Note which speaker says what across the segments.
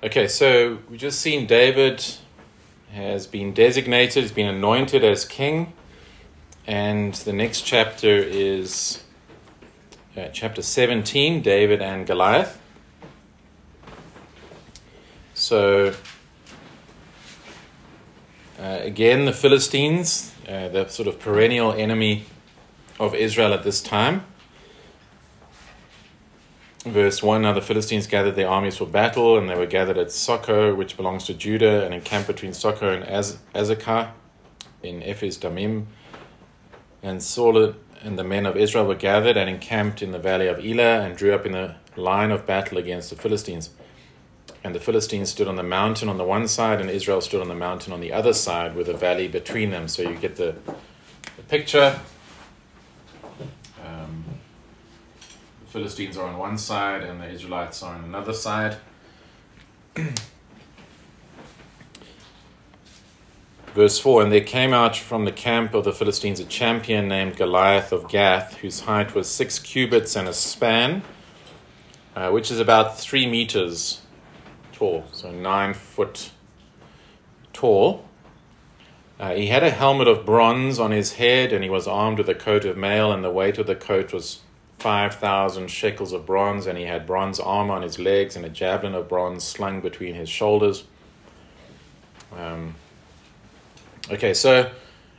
Speaker 1: Okay, so we've just seen David has been designated, he's been anointed as king, and the next chapter is uh, chapter 17 David and Goliath. So, uh, again, the Philistines, uh, the sort of perennial enemy of Israel at this time. Verse 1 Now the Philistines gathered their armies for battle, and they were gathered at Socoh, which belongs to Judah, and encamped between Socoh and Az- Azekah in Ephes Damim. And Saul and the men of Israel were gathered and encamped in the valley of Elah, and drew up in the line of battle against the Philistines. And the Philistines stood on the mountain on the one side, and Israel stood on the mountain on the other side, with a valley between them. So you get the, the picture. Um, the Philistines are on one side, and the Israelites are on another side. Verse 4 And there came out from the camp of the Philistines a champion named Goliath of Gath, whose height was six cubits and a span, uh, which is about three meters tall, so nine foot tall. Uh, he had a helmet of bronze on his head, and he was armed with a coat of mail, and the weight of the coat was 5,000 shekels of bronze, and he had bronze armor on his legs and a javelin of bronze slung between his shoulders. Um, okay, so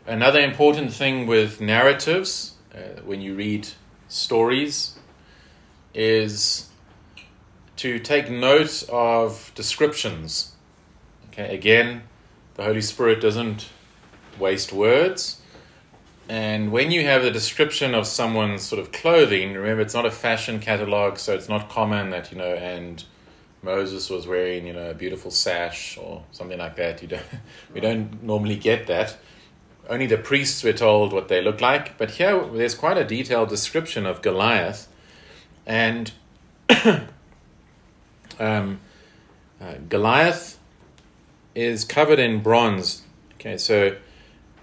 Speaker 1: another important thing with narratives, uh, when you read stories, is to take note of descriptions. Okay, again, the Holy Spirit doesn't waste words. And when you have a description of someone's sort of clothing, remember it's not a fashion catalog, so it's not common that, you know, and Moses was wearing, you know, a beautiful sash or something like that. You don't we don't normally get that. Only the priests were told what they look like. But here there's quite a detailed description of Goliath. And um, uh, Goliath is covered in bronze. Okay, so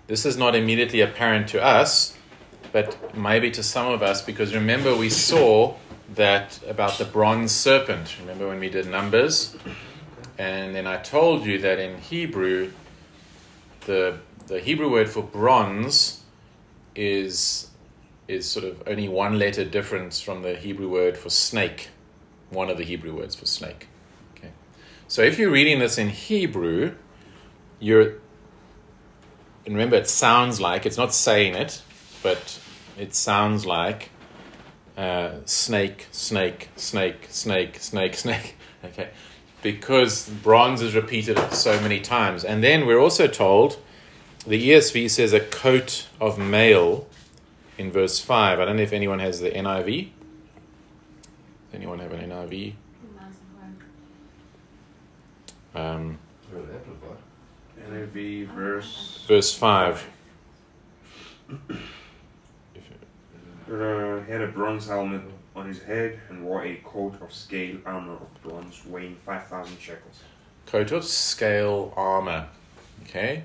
Speaker 1: this is not immediately apparent to us, but maybe to some of us, because remember we saw that about the bronze serpent. Remember when we did numbers? And then I told you that in Hebrew, the, the Hebrew word for bronze is, is sort of only one letter difference from the Hebrew word for snake, one of the Hebrew words for snake. Okay. So if you're reading this in Hebrew, you're and remember it sounds like it's not saying it but it sounds like uh, snake snake snake snake snake snake. Okay. Because bronze is repeated so many times. And then we're also told the esv says a coat of mail in verse 5 i don't know if anyone has the niv anyone have an niv um,
Speaker 2: NIV verse.
Speaker 1: verse 5
Speaker 2: Uh, he had a bronze helmet on his head and wore a coat of scale armor of bronze weighing 5,000 shekels.
Speaker 1: coat of scale armor. Okay,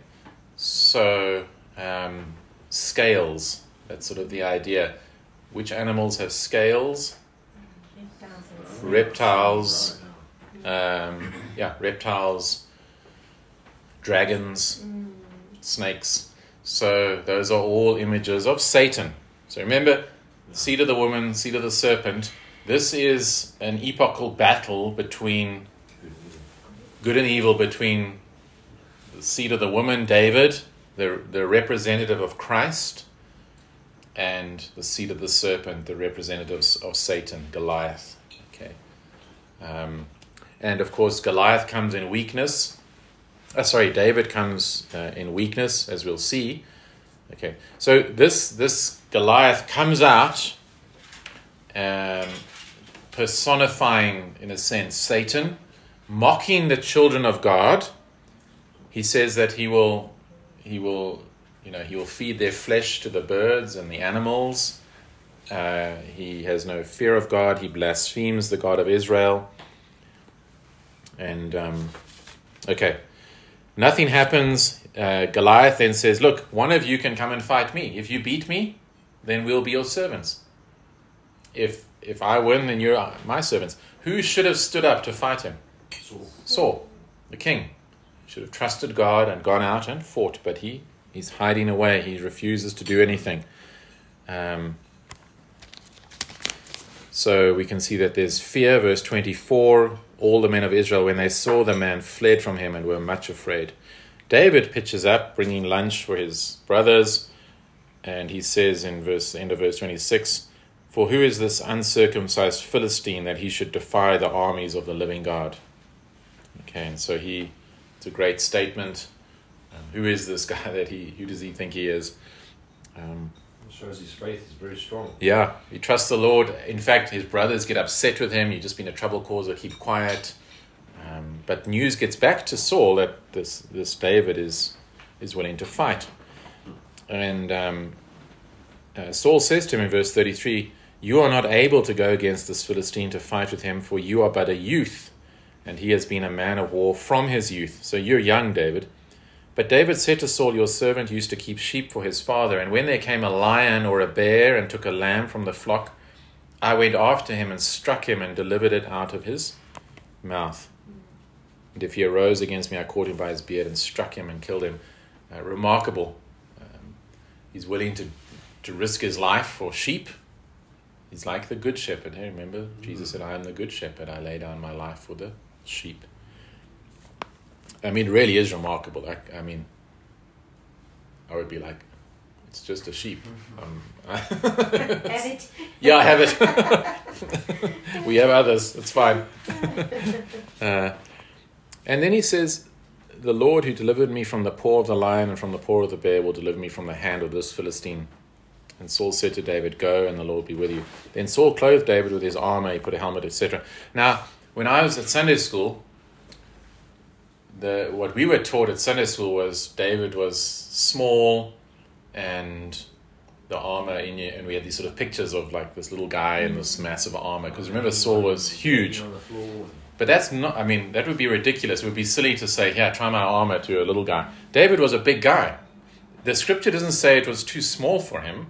Speaker 1: so um, scales. That's sort of the idea. Which animals have scales? Reptiles. Um, yeah, reptiles, dragons, snakes. So those are all images of Satan. So remember, seed of the woman, seed of the serpent. This is an epochal battle between good and evil between the seed of the woman, David, the, the representative of Christ, and the seed of the serpent, the representative of Satan, Goliath. Okay. Um, and of course, Goliath comes in weakness. Uh, sorry, David comes uh, in weakness, as we'll see. Okay, so this this Goliath comes out, um, personifying, in a sense, Satan, mocking the children of God. He says that he will, he will, you know, he will feed their flesh to the birds and the animals. Uh, he has no fear of God. He blasphemes the God of Israel. And um, okay, nothing happens. Uh, Goliath then says, "Look, one of you can come and fight me. If you beat me, then we'll be your servants. If if I win, then you're my servants." Who should have stood up to fight him?
Speaker 2: Saul.
Speaker 1: Saul, the king. Should have trusted God and gone out and fought, but he, he's hiding away. He refuses to do anything. Um, so we can see that there's fear. Verse 24 All the men of Israel, when they saw the man, fled from him and were much afraid. David pitches up, bringing lunch for his brothers, and he says in verse end of verse 26 For who is this uncircumcised Philistine that he should defy the armies of the living God? Okay, and so he, it's a great statement. Um, who is this guy that he, who does he think he is? Um,
Speaker 3: shows his faith is very strong.
Speaker 1: yeah, he trusts the Lord. In fact, his brothers get upset with him. You've just been a trouble causer, keep quiet. Um, but news gets back to Saul that this, this David is, is willing to fight. And um, uh, Saul says to him in verse 33 You are not able to go against this Philistine to fight with him, for you are but a youth, and he has been a man of war from his youth. So you're young, David. But David said to Saul, Your servant used to keep sheep for his father, and when there came a lion or a bear and took a lamb from the flock, I went after him and struck him and delivered it out of his mouth. And if he arose against me, I caught him by his beard and struck him and killed him. Uh, remarkable. Um, he's willing to, to risk his life for sheep. He's like the good shepherd. Hey, remember? Jesus said, I am the good shepherd. I lay down my life for the sheep. I mean, it really is remarkable. Like, I mean, I would be like, it's just a sheep. Um,
Speaker 4: Have it.
Speaker 1: yeah, I have it. we have others. It's fine. uh, and then he says, The Lord who delivered me from the paw of the lion and from the paw of the bear will deliver me from the hand of this Philistine. And Saul said to David, Go, and the Lord be with you. Then Saul clothed David with his armor, he put a helmet, etc. Now, when I was at Sunday school, the what we were taught at Sunday school was David was small and the armor in you, and we had these sort of pictures of like this little guy in this massive armor. Because remember, Saul was huge.
Speaker 3: On the floor.
Speaker 1: But that's not, I mean, that would be ridiculous. It would be silly to say, here, try my armor to a little guy. David was a big guy. The scripture doesn't say it was too small for him.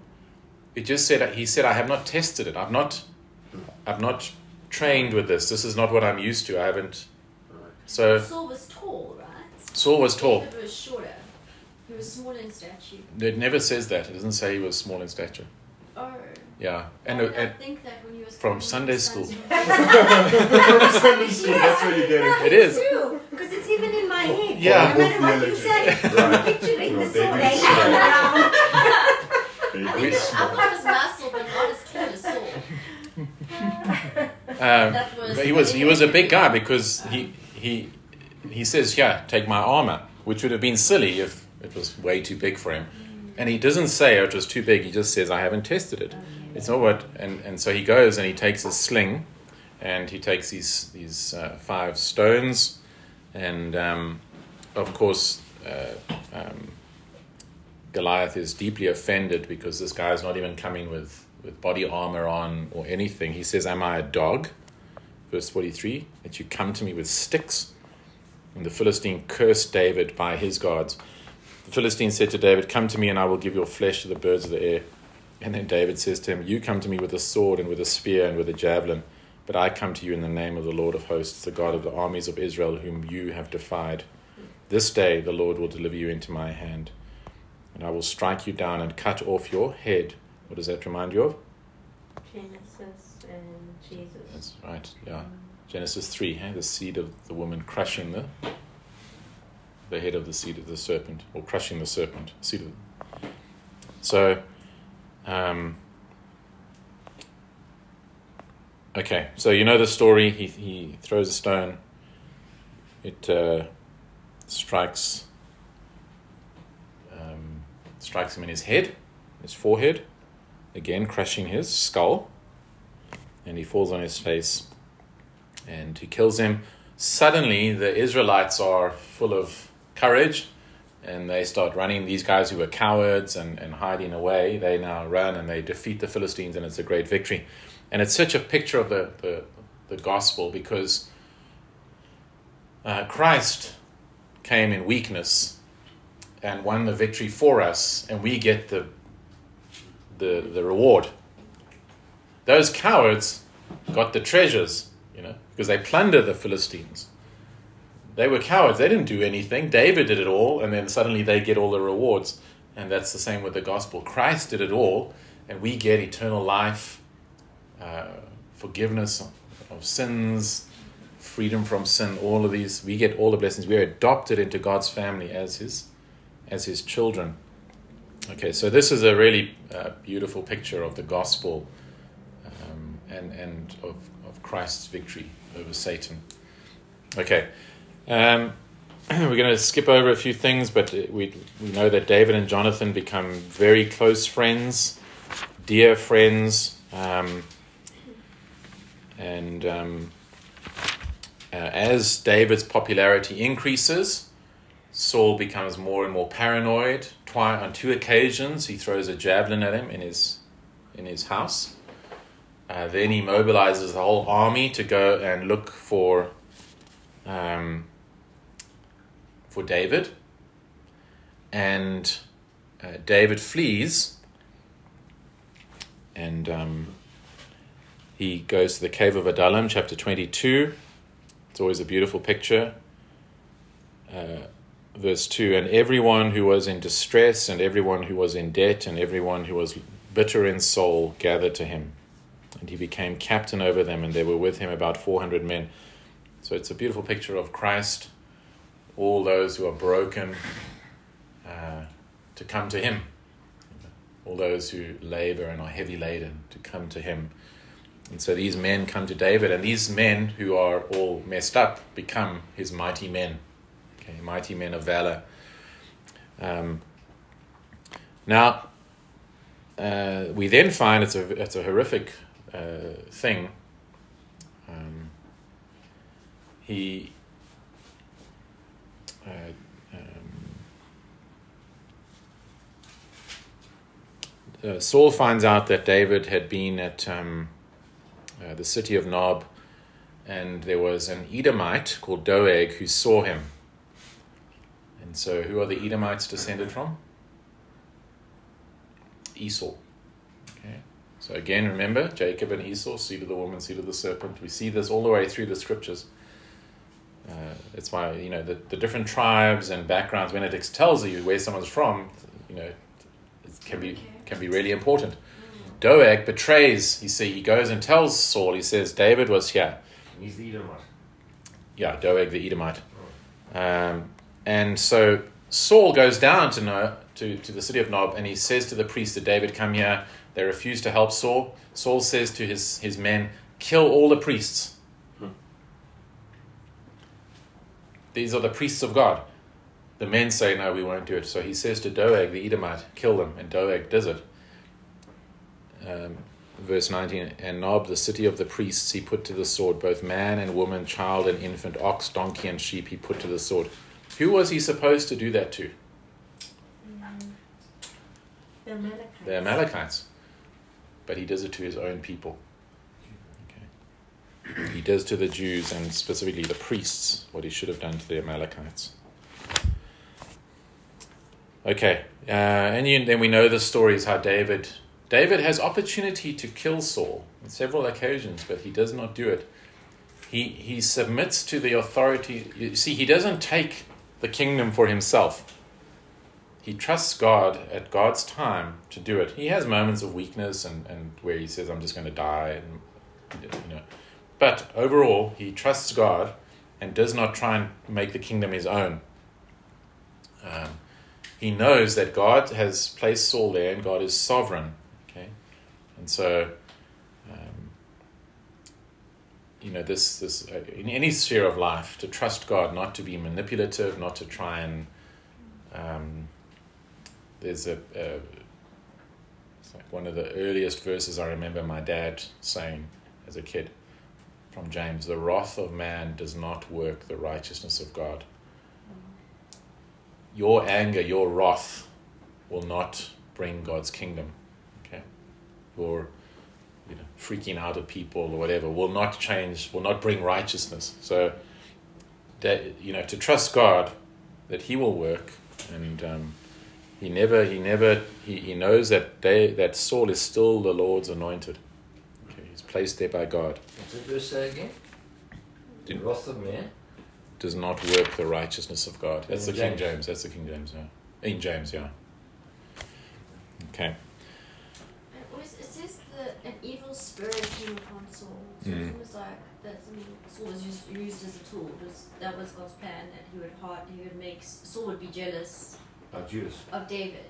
Speaker 1: It just said, he said, I have not tested it. I've not, I've not trained with this. This is not what I'm used to. I haven't. So
Speaker 4: Saul was tall, right?
Speaker 1: Saul was tall.
Speaker 4: David was shorter. He was small in stature.
Speaker 1: It never says that. It doesn't say he was small in stature.
Speaker 4: Oh.
Speaker 1: Yeah. And,
Speaker 4: I,
Speaker 1: and
Speaker 4: I think that when he was
Speaker 1: from
Speaker 4: born,
Speaker 1: Sunday
Speaker 4: he was
Speaker 1: school.
Speaker 4: sons-
Speaker 2: That's what you get.
Speaker 1: It is.
Speaker 4: True, because it's even in my head.
Speaker 1: Yeah.
Speaker 4: No matter what you say,
Speaker 2: Right.
Speaker 4: I'm picturing
Speaker 2: No,
Speaker 4: the sword
Speaker 2: David's
Speaker 4: hanging around.
Speaker 2: David
Speaker 4: I
Speaker 2: small.
Speaker 4: thought it was muscle, but not as tall as Saul.
Speaker 1: Um,
Speaker 4: was
Speaker 1: but he was he was a big guy because he he he says, "Yeah, take my armor," which would have been silly if it was way too big for him. And he doesn't say oh, it was too big. He just says, "I haven't tested it." It's not what. And and so he goes and he takes a sling, and he takes these these uh, five stones, and um, of course. Uh, um, Goliath is deeply offended because this guy is not even coming with, with body armor on or anything. He says, Am I a dog? Verse 43 That you come to me with sticks? And the Philistine cursed David by his gods. The Philistine said to David, Come to me, and I will give your flesh to the birds of the air. And then David says to him, You come to me with a sword and with a spear and with a javelin, but I come to you in the name of the Lord of hosts, the God of the armies of Israel, whom you have defied. This day the Lord will deliver you into my hand and I will strike you down and cut off your head. What does that remind you of?
Speaker 5: Genesis and Jesus.
Speaker 1: That's right, yeah. Mm. Genesis 3, hey? the seed of the woman crushing the, the head of the seed of the serpent, or crushing the serpent. Seed of, so, um, okay, so you know the story. He, he throws a stone, it uh, strikes um, strikes him in his head, his forehead, again crushing his skull, and he falls on his face and he kills him. Suddenly, the Israelites are full of courage and they start running. These guys who were cowards and, and hiding away, they now run and they defeat the Philistines, and it's a great victory. And it's such a picture of the, the, the gospel because uh, Christ came in weakness and won the victory for us, and we get the, the, the reward. Those cowards got the treasures, you know, because they plunder the Philistines. they were cowards. They didn't do anything. David did it all, and then suddenly they get all the rewards. And that's the same with the gospel. Christ did it all, and we get eternal life, uh, forgiveness of sins, freedom from sin. All of these, we get all the blessings. We are adopted into God's family as His, as His children. Okay, so this is a really uh, beautiful picture of the gospel and and of, of Christ's victory over Satan. Okay. Um, we're going to skip over a few things, but we, we know that David and Jonathan become very close friends, dear friends, um, and um, uh, as David's popularity increases, Saul becomes more and more paranoid. Twi- on two occasions, he throws a javelin at him in his in his house. Uh, then he mobilizes the whole army to go and look for um, for David, and uh, David flees, and um, he goes to the cave of Adullam, chapter twenty-two. It's always a beautiful picture. Uh, verse 2 And everyone who was in distress, and everyone who was in debt, and everyone who was bitter in soul gathered to him. And he became captain over them, and there were with him about 400 men. So it's a beautiful picture of Christ, all those who are broken, uh, to come to him. All those who labor and are heavy laden, to come to him. And so these men come to David, and these men who are all messed up become his mighty men. Okay, mighty men of valor. Um, now, uh, we then find it's a it's a horrific uh, thing. Um, he uh, um, uh, Saul finds out that David had been at um, uh, the city of Nob, and there was an Edomite called Doeg who saw him. And so, who are the Edomites descended from? Esau. So again, remember Jacob and Esau, seed of the woman, seed of the serpent. We see this all the way through the scriptures. Uh, it's why you know the, the different tribes and backgrounds. When it tells you where someone's from, you know, it can be can be really important. Doeg betrays. You see, he goes and tells Saul. He says David was here.
Speaker 3: He's the Edomite.
Speaker 1: Yeah, Doeg the Edomite. Um, and so Saul goes down to, no, to, to the city of Nob and he says to the priest that David come here. They refuse to help Saul. Saul says to his, his men, kill all the priests. These are the priests of God. The men say, no, we won't do it. So he says to Doeg the Edomite, kill them. And Doeg does it. Um, verse 19 And Nob, the city of the priests, he put to the sword, both man and woman, child and infant, ox, donkey, and sheep, he put to the sword. Who was he supposed to do that to?
Speaker 5: The Amalekites.
Speaker 1: The Amalekites. But he does it to his own people. Okay. He does to the Jews and specifically the priests what he should have done to the Amalekites. Okay, uh, and you, then we know the stories how David David has opportunity to kill Saul on several occasions, but he does not do it. He he submits to the authority. You see, he doesn't take the kingdom for himself. He trusts God at God's time to do it. He has moments of weakness and, and where he says, I'm just going to die. And, you know. But overall, he trusts God and does not try and make the kingdom his own. Um, he knows that God has placed Saul there and God is sovereign. Okay? And so, um, you know, this, this uh, in any sphere of life, to trust God, not to be manipulative, not to try and um, there's a, a like one of the earliest verses I remember my dad saying as a kid from James the wrath of man does not work the righteousness of God. Your anger, your wrath will not bring God's kingdom. Okay? Your you know, freaking out at people or whatever will not change, will not bring righteousness. So that you know, to trust God that He will work and um, he never, he never, he, he knows that they, that Saul is still the Lord's anointed. Okay, he's placed there by God.
Speaker 3: What's the verse say again? The
Speaker 1: Didn't-
Speaker 3: wrath of man?
Speaker 1: does not work the righteousness of God. That's
Speaker 3: In
Speaker 1: the King
Speaker 3: James.
Speaker 1: James. That's the King James. Yeah. In James, yeah. Okay.
Speaker 4: And always- It says that an evil spirit came upon Saul. So
Speaker 1: Mm.
Speaker 4: it's almost like that's I mean Saul was used, used as a tool. It was, that was God's plan that he would heart he would make Saul would be jealous
Speaker 3: Like Judas.
Speaker 4: of David.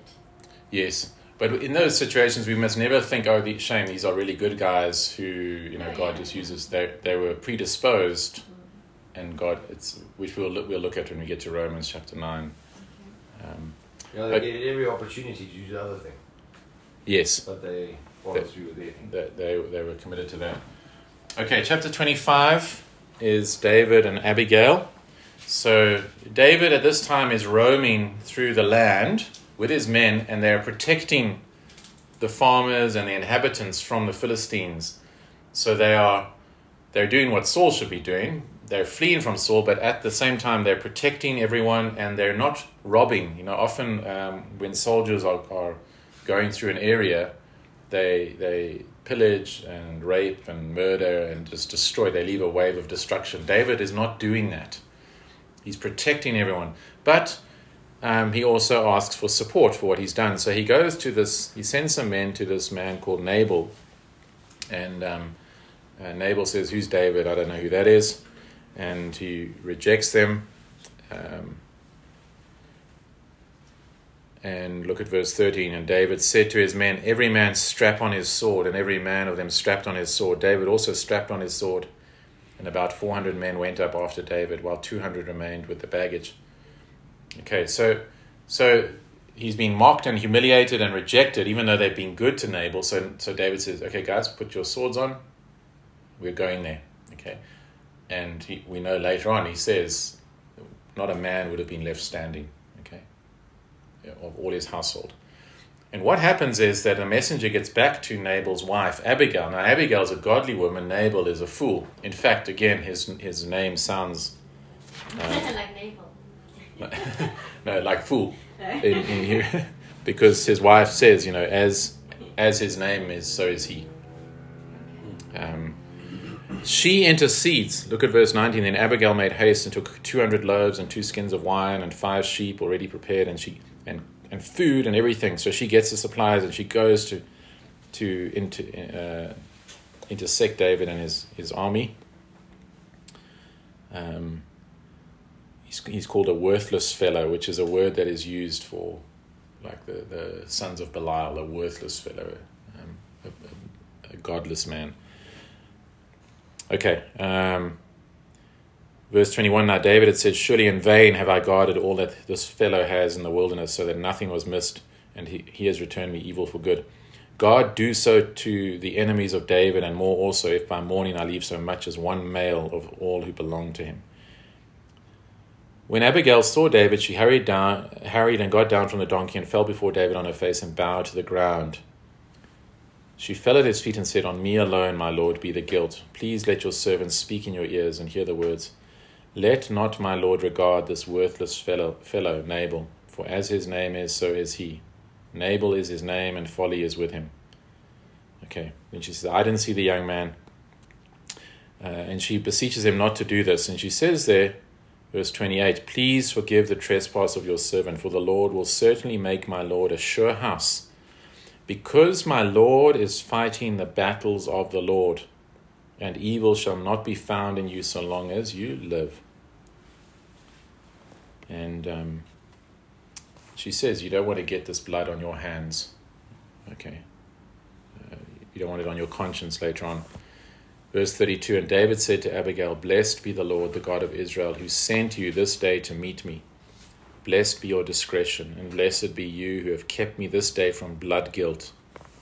Speaker 1: Yes. But in those situations, we must never think, oh, the, shame, these are really good guys who, you know,
Speaker 4: Oh,
Speaker 1: God
Speaker 4: yeah.
Speaker 1: just uses. They, they were predisposed, and God, it's which we'll look, we'll look at when we get to Romans chapter 9. Um,
Speaker 3: You know, they get every opportunity to do the other thing,
Speaker 1: yes,
Speaker 3: but they follow
Speaker 1: They-
Speaker 3: through with their thing.
Speaker 1: they, they, they were committed to that. Okay, chapter 25 is David and Abigail. So, David at this time is roaming through the land with his men, and they're protecting the farmers and the inhabitants from the Philistines. So, they are they're doing what Saul should be doing. They're fleeing from Saul, but at the same time, they're protecting everyone and they're not robbing. You know, often um, when soldiers are, are going through an area, they they pillage and rape and murder and just destroy. They leave a wave of destruction. David is not doing that. He's protecting everyone, but um, he also asks for support for what he's done. So he goes to this. He sends some men to this man called Nabal, and um, uh, Nabal says, "Who's David? I don't know who that is," and he rejects them. Um, and look at verse 13. And David said to his men, Every man strap on his sword, and every man of them strapped on his sword. David also strapped on his sword. And about 400 men went up after David, while 200 remained with the baggage. Okay, so, so he's been mocked and humiliated and rejected, even though they've been good to Nabal. So, so David says, Okay, guys, put your swords on. We're going there. Okay. And he, we know later on, he says, Not a man would have been left standing. Okay of all his household. And what happens is that a messenger gets back to Nabal's wife, Abigail. Now, Abigail's a godly woman, Nabal is a fool. In fact, again, his, his name sounds
Speaker 4: like Nabal.
Speaker 1: no, like fool in, in here, because his wife says, you know, as as his name is, so is he. Um, she intercedes. Look at verse 19. Then Abigail made haste and took 200 loaves and two skins of wine and five sheep already prepared and she and, and food and everything. So she gets the supplies and she goes to to inter, uh, intersect David and his, his army. Um, he's, he's called a worthless fellow, which is a word that is used for like the, the sons of Belial, a worthless fellow, um, a, a, a godless man. Okay. Um, verse 21 Now David had said, Surely in vain have I guarded all that this fellow has in the wilderness, so that nothing was missed, and he, he has returned me evil for good. God do so to the enemies of David, and more also, if by morning I leave so much as one male of all who belong to him. When Abigail saw David, she hurried down, hurried and got down from the donkey and fell before David on her face and bowed to the ground. She fell at his feet and said, On me alone, my lord, be the guilt. Please let your servant speak in your ears and hear the words. Let not my lord regard this worthless fellow, fellow Nabal, for as his name is, so is he. Nabal is his name, and folly is with him. Okay, then she says, I didn't see the young man. Uh, and she beseeches him not to do this. And she says there, verse 28, Please forgive the trespass of your servant, for the Lord will certainly make my Lord a sure house because my Lord is fighting the battles of the Lord, and evil shall not be found in you so long as you live. And um, she says, You don't want to get this blood on your hands. Okay. Uh, you don't want it on your conscience later on. Verse 32 And David said to Abigail, Blessed be the Lord, the God of Israel, who sent you this day to meet me. Blessed be your discretion, and blessed be you who have kept me this day from blood guilt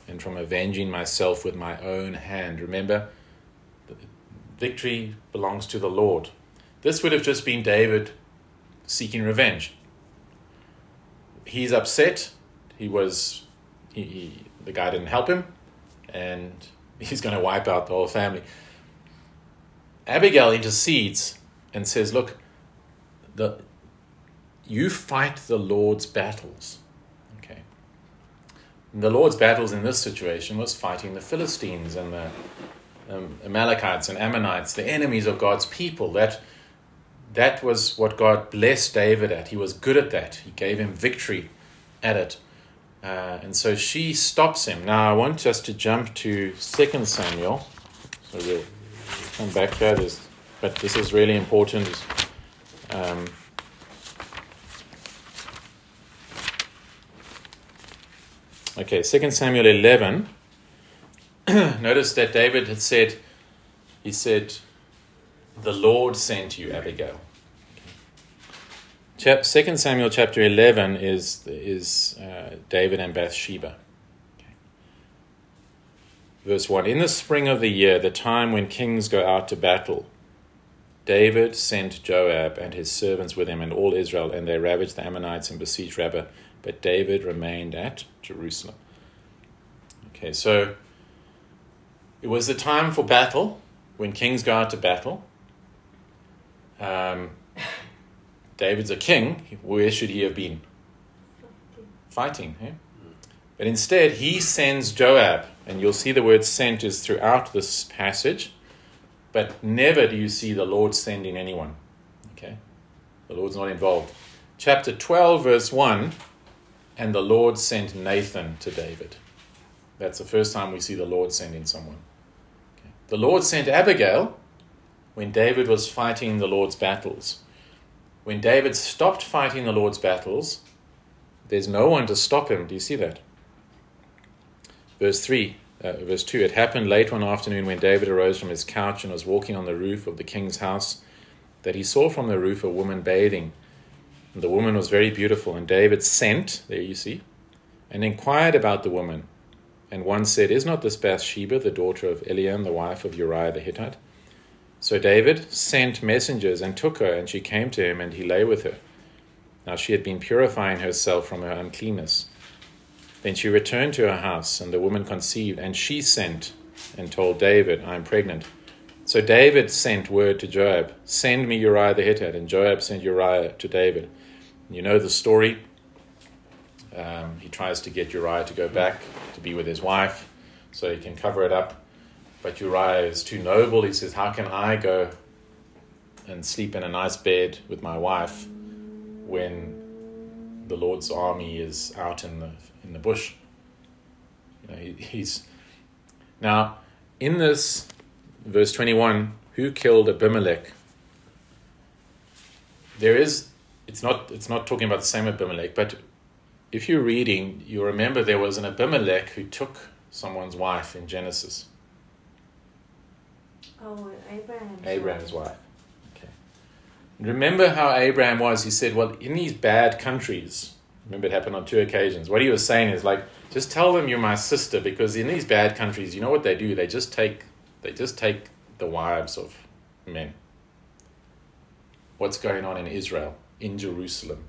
Speaker 1: and from avenging myself with my own hand. Remember, victory belongs to the Lord. This would have just been David seeking revenge. He's upset. He was, he, he, the guy didn't help him, and he's going to wipe out the whole family. Abigail intercedes and says, Look, the you fight the Lord's battles. Okay. And the Lord's battles in this situation was fighting the Philistines and the um, Amalekites and Ammonites, the enemies of God's people. That that was what God blessed David at. He was good at that. He gave him victory at it. Uh, and so she stops him. Now I want us to jump to Second Samuel. So we'll come back here. There's, but this is really important. Um, okay, Second Samuel 11. Notice that David had said, he said, the Lord sent you, Abigail. Chap- 2 Samuel chapter 11 is, is uh, David and Bathsheba. Verse 1 In the spring of the year, the time when kings go out to battle, David sent Joab and his servants with him and all Israel, and they ravaged the Ammonites and besieged Rabbah. But David remained at Jerusalem. Okay, so it was the time for battle, when kings go out to battle. Um, David's a king. Where should he have been? Fighting. Eh? But instead, he sends Joab, and you'll see the word sent is throughout this passage, but never do you see the Lord sending anyone. Okay? The Lord's not involved. Chapter 12, verse 1 and the Lord sent Nathan to David. That's the first time we see the Lord sending someone. The Lord sent Abigail when David was fighting the Lord's battles. When David stopped fighting the Lord's battles, there's no one to stop him. Do you see that? Verse 3, uh, verse 2 It happened late one afternoon when David arose from his couch and was walking on the roof of the king's house that he saw from the roof a woman bathing. And the woman was very beautiful, and David sent, there you see, and inquired about the woman. And one said, Is not this Bathsheba, the daughter of Eliam, the wife of Uriah the Hittite? So David sent messengers and took her, and she came to him, and he lay with her. Now she had been purifying herself from her uncleanness. Then she returned to her house, and the woman conceived, and she sent and told David, I am pregnant. So David sent word to Joab, Send me Uriah the Hittite. And Joab sent Uriah to David. You know the story. Um, he tries to get Uriah to go back to be with his wife so he can cover it up. But Uriah is too noble. He says, How can I go and sleep in a nice bed with my wife when the Lord's army is out in the, in the bush? You know, he, he's. Now, in this verse 21, who killed Abimelech? There is, it's not, it's not talking about the same Abimelech, but if you're reading, you remember there was an Abimelech who took someone's wife in Genesis.
Speaker 5: Oh, Abraham.
Speaker 1: Abraham's wife. Okay. Remember how Abraham was? He said, Well, in these bad countries, remember it happened on two occasions. What he was saying is like, just tell them you're my sister, because in these bad countries, you know what they do? They just take they just take the wives of men. What's going on in Israel, in Jerusalem?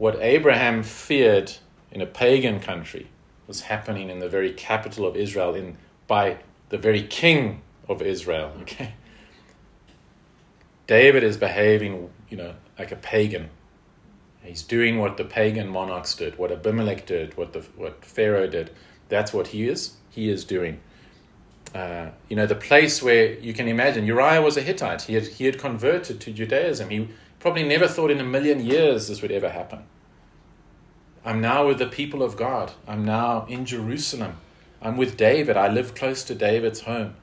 Speaker 1: What Abraham feared in a pagan country was happening in the very capital of Israel, in by the very king of Israel. Okay. David is behaving, you know, like a pagan. He's doing what the pagan monarchs did, what Abimelech did, what the what Pharaoh did. That's what he is. He is doing. Uh, you know, the place where you can imagine Uriah was a Hittite. He had he had converted to Judaism. He probably never thought in a million years this would ever happen. I'm now with the people of God. I'm now in Jerusalem. I'm with David. I live close to David's home.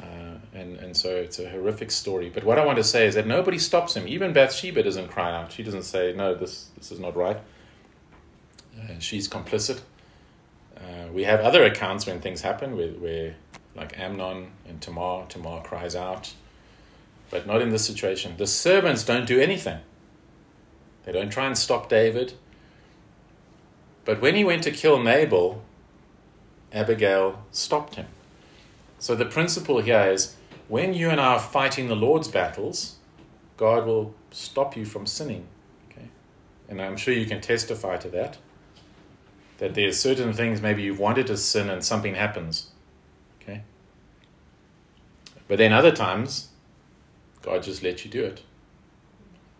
Speaker 1: Uh, and, and so it's a horrific story. But what I want to say is that nobody stops him. Even Bathsheba doesn't cry out. She doesn't say, no, this, this is not right. Uh, she's complicit. Uh, we have other accounts when things happen where, where, like Amnon and Tamar, Tamar cries out. But not in this situation. The servants don't do anything. They don't try and stop David. But when he went to kill Nabal, Abigail stopped him. So the principle here is when you and I are fighting the Lord's battles, God will stop you from sinning. Okay? And I'm sure you can testify to that. That there's certain things maybe you've wanted to sin and something happens. Okay? But then other times, God just let you do it.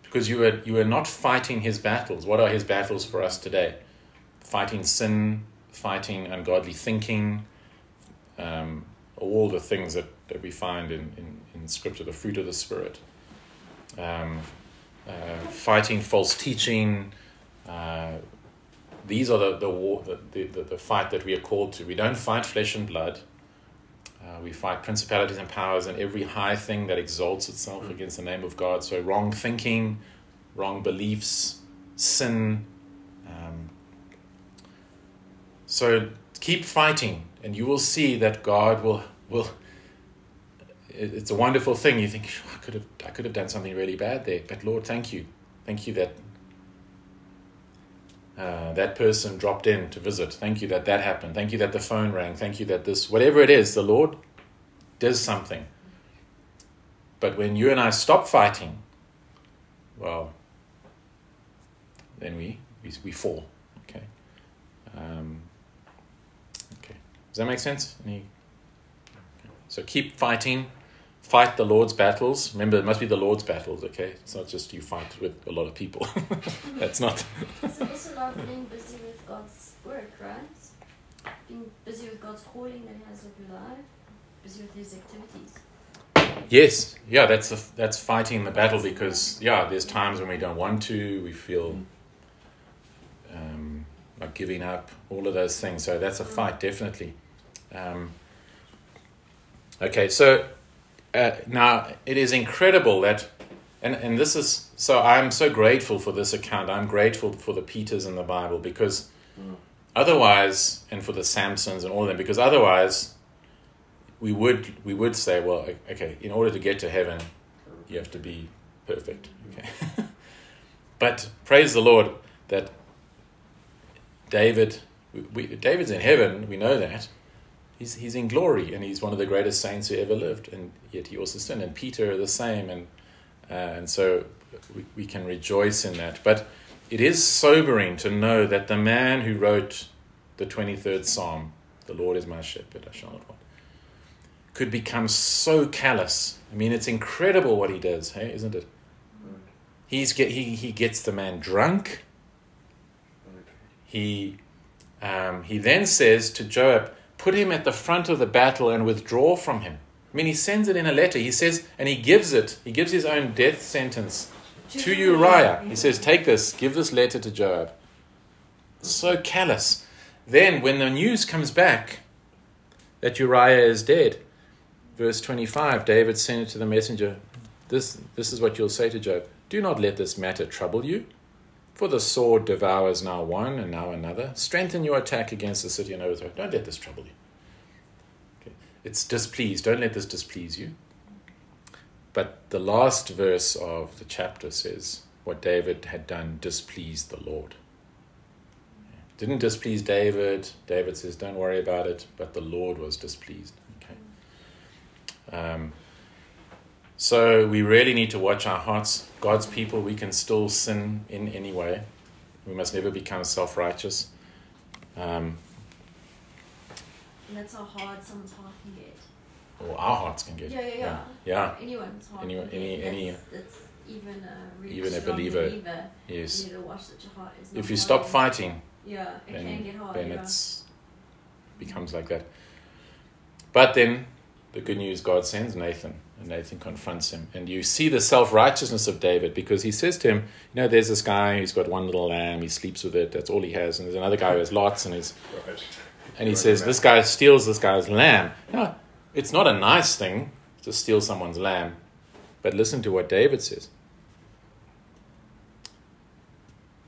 Speaker 1: Because you are you are not fighting his battles. What are his battles for us today? Fighting sin, fighting ungodly thinking, um, all the things that, that we find in, in, in Scripture, the fruit of the Spirit. um, uh, fighting false teaching. Uh, these are the the, war, the, the the fight that we are called to. We don't fight flesh and blood. Uh, we fight principalities and powers and every high thing that exalts itself against the name of God. So wrong thinking, wrong beliefs, sin. Um, so keep fighting, and you will see that God will will. it- It's a wonderful thing. You think I could have I could have done something really bad there, but Lord, thank you, thank you that uh, that person dropped in to visit. Thank you that that happened. Thank you that the phone rang. Thank you that this whatever it is, the Lord does something. But when you and I stop fighting, well, then we we, we fall. Okay. Um, okay. Does that make sense? Any? okay. So keep fighting. Fight the Lord's battles. Remember, it must be the Lord's battles. Okay, it's not just you fight with a lot of people. That's not.
Speaker 4: It's also about being busy with God's work, right? Being busy with God's calling that He has of your life, busy with His activities.
Speaker 1: Yes, yeah, that's a, that's fighting the battle because yeah, there's times when we don't want to, we feel um, like giving up, all of those things. So that's a fight, definitely. Um, okay, so uh, now it is incredible that, and and this is so I'm so grateful for this account. I'm grateful for the Peters in the Bible because otherwise, and for the Samsons and all of them, because otherwise we would we would say, well, okay, in order to get to heaven, you have to be perfect. Okay, but praise the Lord that David, we, David's in heaven. We know that he's he's in glory, and he's one of the greatest saints who ever lived, and yet he also sinned. And Peter the same, and uh, and so we, we can rejoice in that. But it is sobering to know that the man who wrote the twenty third Psalm, "The Lord is my shepherd; I shall not want." could become so callous. I mean, it's incredible what he does, hey, isn't it? He's get, he, he gets the man drunk. He, um, he then says to Joab, put him at the front of the battle and withdraw from him. I mean, he sends it in a letter. He says, and he gives it, he gives his own death sentence to Uriah. He says, take this, give this letter to Joab. So callous. Then, when the news comes back that Uriah is dead, verse 25 david sent it to the messenger this, this is what you'll say to Joab do not let this matter trouble you for the sword devours now one and now another. Strengthen your attack against the city and overthrow don't let this trouble you. Okay. it's displeased. Don't let this displease you. But the last verse of the chapter says what david had done displeased the lord. Didn't displease david. David says don't worry about it. But the lord was displeased. Okay. Um, so we really need to watch our hearts. God's people, we can still sin in any way. We must never become self righteous. Um,
Speaker 4: And that's how hard someone's heart can get.
Speaker 1: or our hearts can get.
Speaker 4: Yeah, yeah, yeah.
Speaker 1: Yeah,
Speaker 4: Anyone's heart.
Speaker 1: Anyone-
Speaker 4: can
Speaker 1: any-
Speaker 4: get.
Speaker 1: any-
Speaker 4: even a really
Speaker 1: Even a believer.
Speaker 4: believer.
Speaker 1: yes.
Speaker 4: You need to watch that your heart is.
Speaker 1: If you stop fighting,
Speaker 4: Yeah, it can get hard.
Speaker 1: then
Speaker 4: yeah.
Speaker 1: it's becomes like that. But then the good news God sends Nathan, and Nathan confronts him. And you see the self righteousness of David because he says to him, You know, there's this guy who's got one little lamb, he sleeps with it, that's all he has. And there's another guy who has lots, and, he's,
Speaker 2: Right.
Speaker 1: and he says, This guy steals this guy's lamb. Know, it's not a nice thing to steal someone's lamb. But listen to what David says.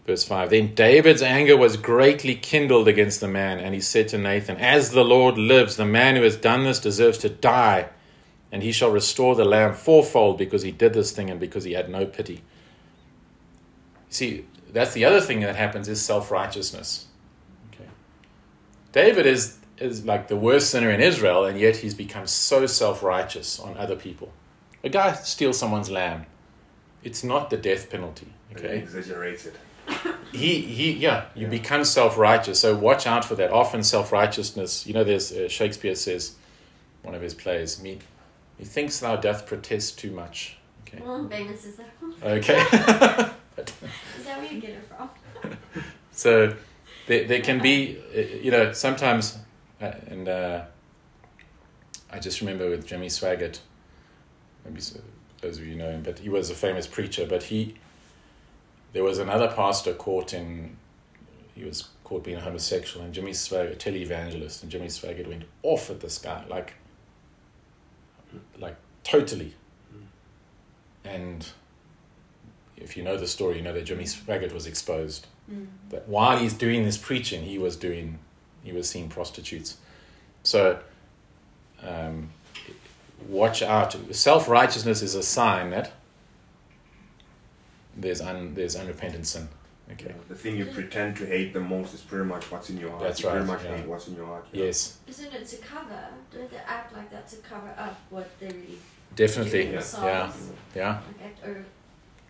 Speaker 1: Verse 5 Then David's anger was greatly kindled against the man, and he said to Nathan, As the Lord lives, the man who has done this deserves to die, and he shall restore the lamb fourfold because he did this thing and because he had no pity. See, that's the other thing that happens is self righteousness. Okay. David is, is like the worst sinner in Israel, and yet he's become so self righteous on other people. A guy steals someone's lamb, it's not the death penalty. Okay
Speaker 2: Exaggerated.
Speaker 1: he he yeah you
Speaker 2: Yeah.
Speaker 1: become self-righteous so watch out for that often self-righteousness you know there's uh, shakespeare says one of his plays me methinks thou doth protest too much okay
Speaker 4: Well, Damon says that.
Speaker 1: okay
Speaker 4: Is that where you get it from?
Speaker 1: so there, there can be uh, you know sometimes uh, and uh, i just remember with jimmy swaggart maybe those of you know him, but he was a famous preacher. But he, there was another pastor caught in, he was caught being a homosexual, and Jimmy Swaggart, a televangelist, and Jimmy Swaggart went off at this guy, like, like totally. And if you know the story, you know that Jimmy Swaggart was exposed. That while he's doing this preaching, he was doing, he was seeing prostitutes. So, um, watch out. Self righteousness is a sign that there's un, there's unrepentant sin. Okay.
Speaker 2: The thing you pretend to hate the most is pretty much what's in your heart.
Speaker 1: That's
Speaker 2: you pretty much
Speaker 1: yeah.
Speaker 2: hate what's in your heart. you know.
Speaker 1: Yes,
Speaker 4: Isn't it to cover? Don't they act like that to cover up what they really
Speaker 1: definitely.
Speaker 2: Yeah.
Speaker 4: themselves?
Speaker 1: Yeah,
Speaker 4: Like act or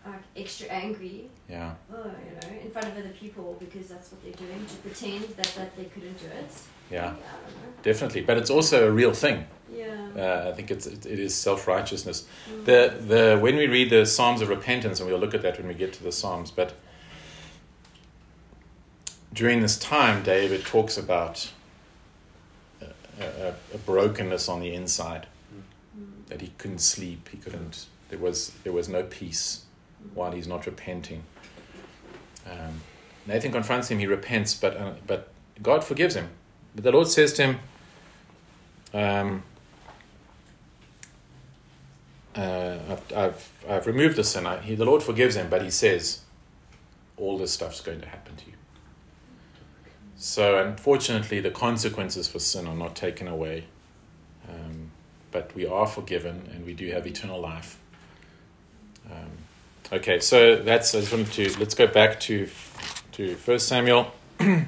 Speaker 4: like extra angry,
Speaker 1: yeah,
Speaker 4: oh, you know, in front of other people because that's what they're doing to pretend that, that they couldn't do it.
Speaker 1: yeah,
Speaker 4: I
Speaker 1: definitely. But it's also a real thing.
Speaker 4: Yeah.
Speaker 1: Uh, I think it's it, it is self righteousness. The the when we read the Psalms of repentance, and we'll look at that when we get to the Psalms, but during this time, David talks about a, a, a brokenness on the inside that he couldn't sleep, he couldn't. There was there was no peace while he's not repenting. Um, Nathan confronts him. He repents, but uh, but God forgives him. But the Lord says to him. Um, uh, I've, I've, I've removed the sin. I, he, the Lord forgives him, but he says, all this stuff's going to happen to you. So, unfortunately, the consequences for sin are not taken away. Um, but we are forgiven and we do have eternal life. Um, okay, so that's, I just wanted to, let's go back to, to 1 Samuel. um,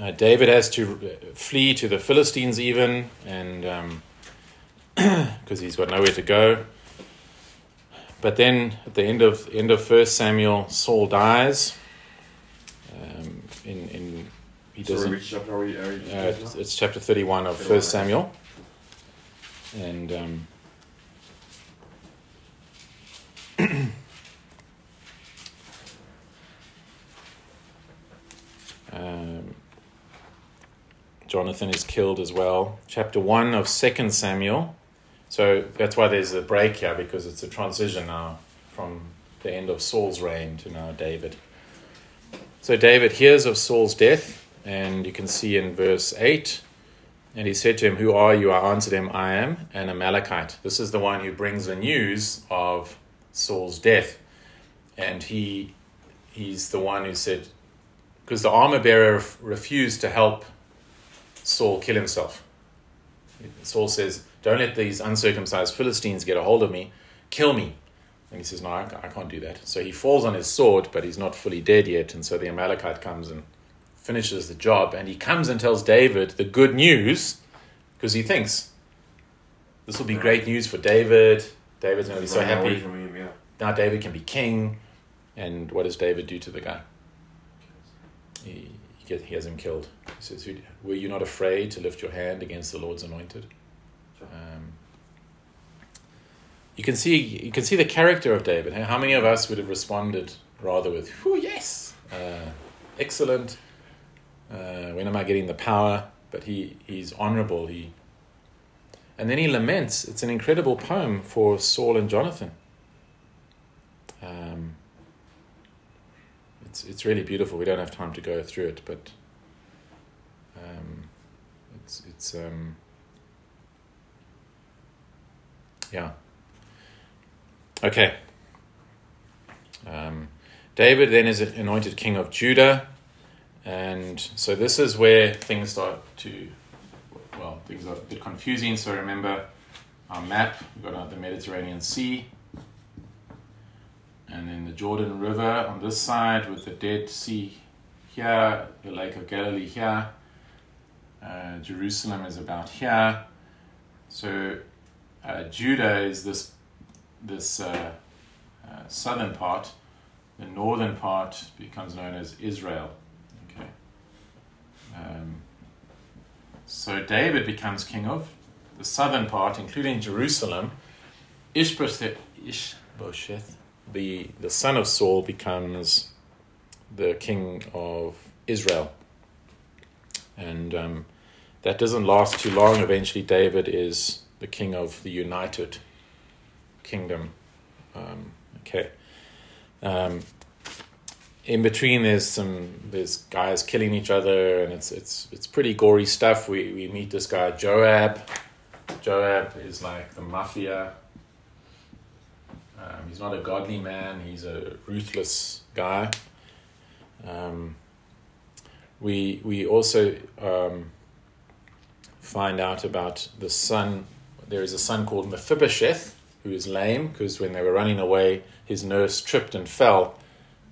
Speaker 1: uh, David has to uh, flee to the Philistines, even, and because he's got nowhere to go. But then, at the end of end of First Samuel, Saul dies. Um, in in he doesn't.
Speaker 2: which chapter are we, are we
Speaker 1: Uh, it's, it's chapter 31 of
Speaker 2: 31,
Speaker 1: First Samuel. And um, um, Jonathan is killed as well. Chapter 1 of Second Samuel. So that's why there's a break here because it's a transition now from the end of Saul's reign to now David. So David hears of Saul's death, and you can see in verse 8 and he said to him, Who are you? I answered him, I am an Amalekite. This is the one who brings the news of Saul's death. And he he's the one who said, because the armor bearer refused to help Saul kill himself. Saul says, Don't let these uncircumcised Philistines get a hold of me, kill me. And he says, No, I I can't do that. So he falls on his sword, but he's not fully dead yet. And so the Amalekite comes and finishes the job. And he comes and tells David the good news because he thinks this will be great news for David. David's going to be so happy.
Speaker 2: Him, yeah.
Speaker 1: Now David can be king. And what does David do to the guy? He, he, get, he has him killed. He says, Were you not afraid to lift your hand against the Lord's anointed? Um, you can see you can see the character of David. How many of us would have responded rather with, "Oh yes, uh, excellent. Uh, when am I getting the power?" But he he's honorable. He and then he laments. It's an incredible poem for Saul and Jonathan. Um, it's it's really beautiful. We don't have time to go through it, but um, it's it's um, yeah. Okay. Um, David then is anointed king of Judah, and so this is where things start to, well, things are a bit confusing. So remember our map. We've got the Mediterranean Sea, and then the Jordan River on this side with the Dead Sea here, the Lake of Galilee here. Uh, Jerusalem is about here. So uh, Judah is this this uh, uh, southern part. The northern part becomes known as Israel. Okay. Um, so David becomes king of the southern part, including Jerusalem. Ishbosheth, the the son of Saul, becomes the king of Israel, and um, that doesn't last too long. Eventually, David is the king of the United Kingdom. Um, okay. Um, in between, there's some there's guys killing each other, and it's it's it's pretty gory stuff. We we meet this guy Joab. Joab is like the mafia. Um, he's not a godly man. He's a ruthless guy. Um, we we also um, find out about the son. There is a son called Mephibosheth who is lame because when they were running away, his nurse tripped and fell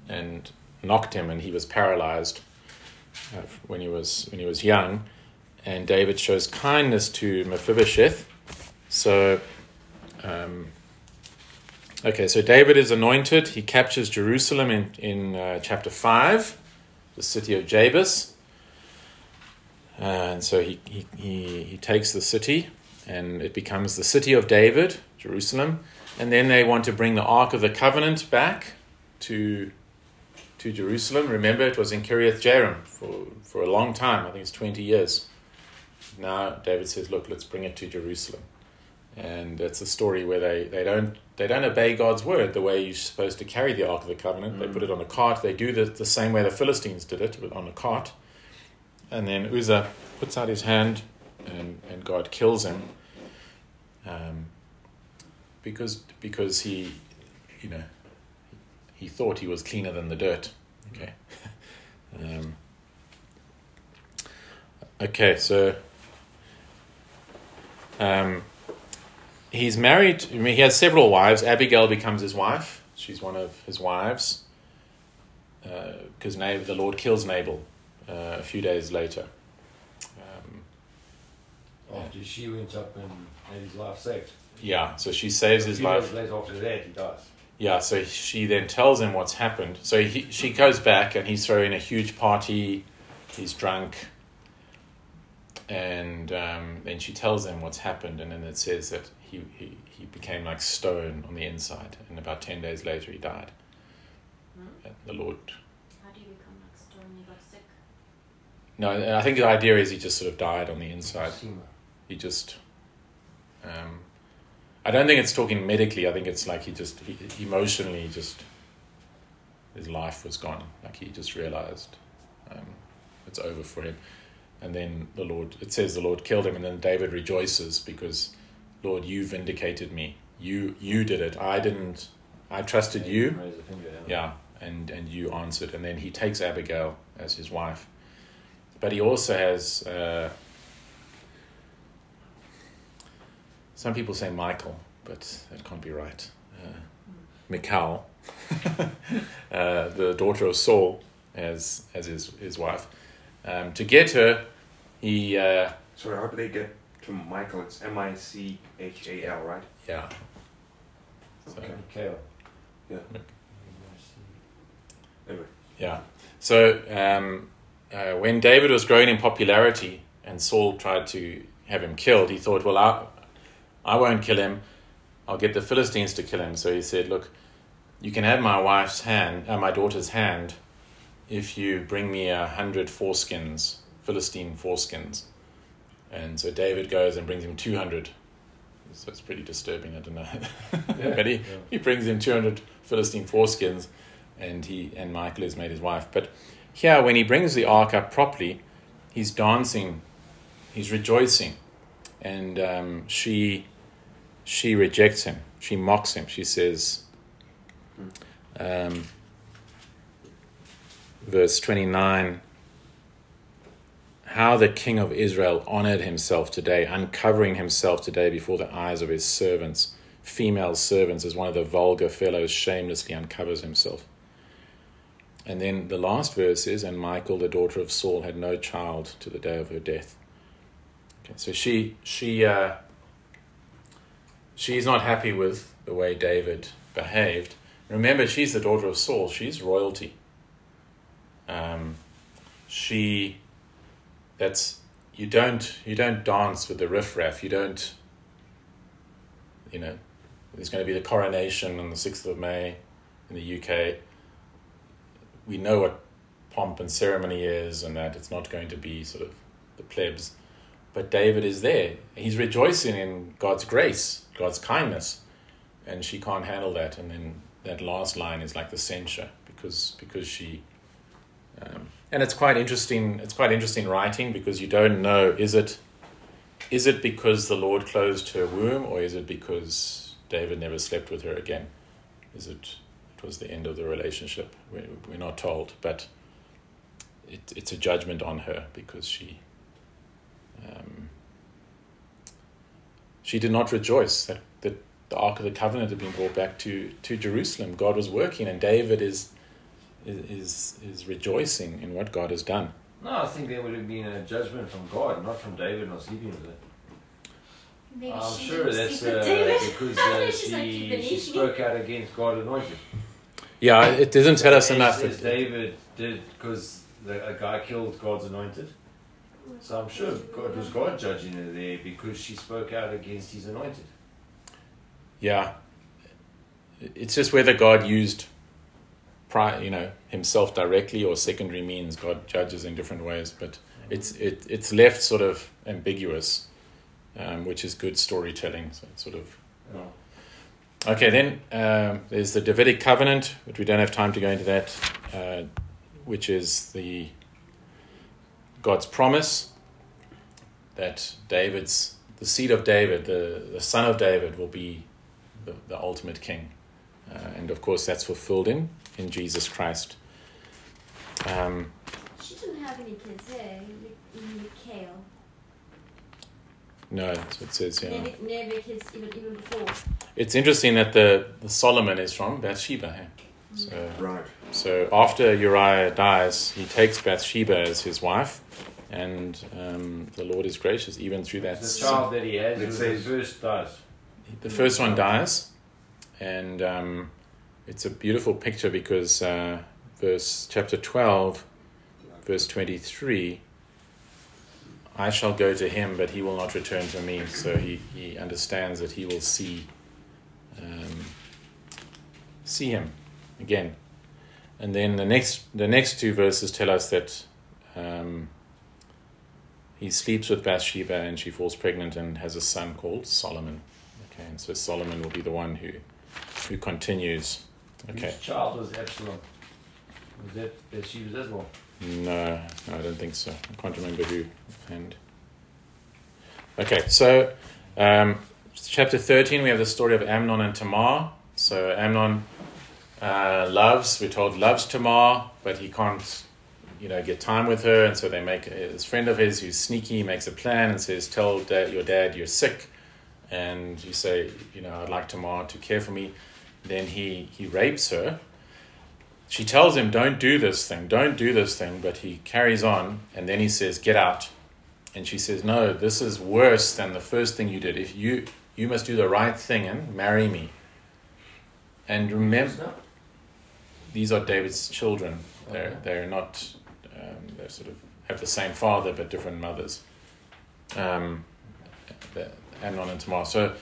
Speaker 1: and knocked him, and he was paralyzed uh, when he was when he was young. And David shows kindness to Mephibosheth. So, um, okay, so David is anointed. He captures Jerusalem in in uh, chapter five, the city of Jebus. And so he, he, he, he takes the city, and it becomes the city of David, Jerusalem. And then they want to bring the Ark of the Covenant back to, to Jerusalem. Remember, it was in Kiriath Jearim for, for a long time, I think it's 20 years. Now David says, Look, let's bring it to Jerusalem. And it's a story where they, they don't they don't obey God's word the way you're supposed to carry the Ark of the Covenant. They mm. put it on a cart. They do the, the same way the Philistines did it on a cart. And then Uzzah puts out his hand and, and God kills him. Um, because because he you know he thought he was cleaner than the dirt. Okay. um, okay, so um, he's married. I mean, he has several wives. Abigail becomes his wife. She's one of his wives because uh, the Lord kills Nabal uh, a few days later.
Speaker 3: After she went up and had his life saved.
Speaker 1: yeah, so she saves his life.
Speaker 3: later after that, he dies.
Speaker 1: Yeah, so she then tells him what's happened. So he, she goes back and he's throwing a huge party. He's drunk. And um, then she tells him what's happened. And then it says that he, he, he became like stone on the inside. And about 10 days later, he died. And the Lord.
Speaker 4: How do you become like stone? You got sick.
Speaker 1: No, I think the idea is he just sort of died on the inside.
Speaker 3: Sema.
Speaker 1: He just. Um, I don't think it's talking medically. I think it's like he just he, emotionally just his life was gone. Like he just realized um, it's over for him. And then the Lord, it says the Lord killed him, and then David rejoices because, Lord, you vindicated me. You you did it. I didn't. I trusted you.
Speaker 3: A
Speaker 1: Yeah, and and you answered, and then he takes Abigail as his wife, but he also has. Uh, some people say Michael, but that can't be right. Uh, Michal, uh, the daughter of Saul, as as his his wife. Um, to get her, he uh,
Speaker 2: Sorry, how do they get to Michael? It's M I C H A L, right?
Speaker 1: yeah. So,
Speaker 2: Okay.
Speaker 3: Kale.
Speaker 2: Yeah. Anyway.
Speaker 1: Yeah. So um, uh, when David was growing in popularity and Saul tried to have him killed, he thought, well, I, I won't kill him. I'll get the Philistines to kill him. So he said, look, you can have my wife's hand, uh, my daughter's hand, if you bring me a hundred foreskins, Philistine foreskins. And so David goes and brings him 200. So it's pretty disturbing, I don't know. but he, he brings him 200 Philistine foreskins and he and Michael has made his wife. But here, when he brings the ark up properly, he's dancing, he's rejoicing, and um, she she rejects him. She mocks him. She says, um, verse twenty nine. How the king of Israel honored himself today, uncovering himself today before the eyes of his servants, female servants, as one of the vulgar fellows shamelessly uncovers himself. And then the last verse is, and Michael, the daughter of Saul, had no child to the day of her death. Okay, so she she uh, she's not happy with the way David behaved. Remember, she's the daughter of Saul. She's royalty. Um, she that's you don't you don't dance with the riffraff. You don't. You know, there's going to be the coronation on the sixth of May in the UK we know what pomp and ceremony is and that it's not going to be sort of the plebs but David is there. He's rejoicing in God's grace, God's kindness, and she can't handle that. And then that last line is like the censure because because she. Um, and it's quite interesting. It's quite interesting writing because you don't know is it is it because the Lord closed her womb or is it because David never slept with her again? Is it it was the end of the relationship? We're, we're not told, but it, it's a judgment on her because she um, she did not rejoice that, that the Ark of the Covenant had been brought back to, to Jerusalem. God was working, and David is, is, is rejoicing in what God has done.
Speaker 3: No, I think there would have been a judgment from God, not from David not sleeping with her.
Speaker 4: Maybe
Speaker 3: I'm sure that's uh, because uh,
Speaker 4: She's like, "You've
Speaker 3: she, she spoke out against God anointed.
Speaker 1: Yeah, it doesn't tell us
Speaker 3: It
Speaker 1: enough.
Speaker 3: says David did because a guy killed God's anointed. So I'm sure God was God judging her there because she spoke out against his anointed.
Speaker 1: Yeah, it's just whether God used, pri- you know, Himself directly or secondary means. God judges in different ways, but it's it, it's left sort of ambiguous, um, which is good storytelling. So it's sort of
Speaker 3: No.
Speaker 1: Okay, then um, there's the Davidic covenant, but we don't have time to go into that, uh, which is the God's promise that David's the seed of David, the, the son of David, will be the, the ultimate king, uh, and of course that's fulfilled in in Jesus Christ. Um,
Speaker 4: She didn't have any kids, eh? Mi- Mikhail.
Speaker 1: no, that's what it says. Yeah,
Speaker 4: Never, never kids even even before.
Speaker 1: it's interesting that the, the Solomon is from Bathsheba. Hey? So,
Speaker 2: Right.
Speaker 1: So after Uriah dies, he takes Bathsheba as his wife, and um, the Lord is gracious even through that.
Speaker 3: The child that he has
Speaker 2: It
Speaker 3: was
Speaker 2: says-
Speaker 3: the first dies.
Speaker 1: The first one dies, and um, it's a beautiful picture because uh, verse chapter twelve, verse twenty three. I shall go to him, but he will not return to me. So he, he understands that he will see um, see him again. And then the next the next two verses tell us that um, he sleeps with Bathsheba and she falls pregnant and has a son called Solomon. Okay, and so Solomon will be the one who who continues. Okay.
Speaker 3: Whose child was Absalom? Was that Bathsheba's as well?
Speaker 1: No, no, I don't think so. I can't remember who. And okay, so um, chapter thirteen, we have the story of Amnon and Tamar. So Amnon uh, loves, we're told, loves Tamar, but he can't, you know, get time with her, and so they make this friend of his who's sneaky makes a plan and says, "Tell dad, your dad you're sick," and you say, "You know, I'd like Tamar to care for me." Then he he rapes her she tells him, Don't do this thing, don't do this thing, but he carries on and then he says, Get out. And she says, No, this is worse than the first thing you did. If you you must do the right thing and marry me. And remember? These are David's children. They're
Speaker 3: Okay.
Speaker 1: they're not um, they sort of have the same father but different mothers. Um, Amnon and Tamar. So,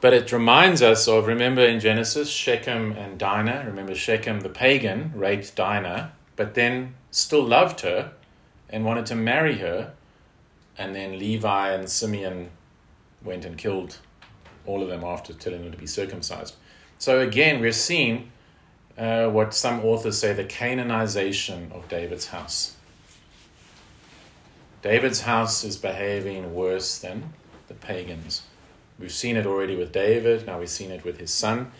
Speaker 1: but it reminds us of remember in Genesis Shechem and Dinah. Remember Shechem the pagan raped Dinah, but then still loved her and wanted to marry her, and then Levi and Simeon went and killed all of them after telling them to be circumcised. So again, we're seeing uh, what some authors say the Canaanization of David's house. David's house is behaving worse than the pagans. We've seen it already with David, now we've seen it with his son.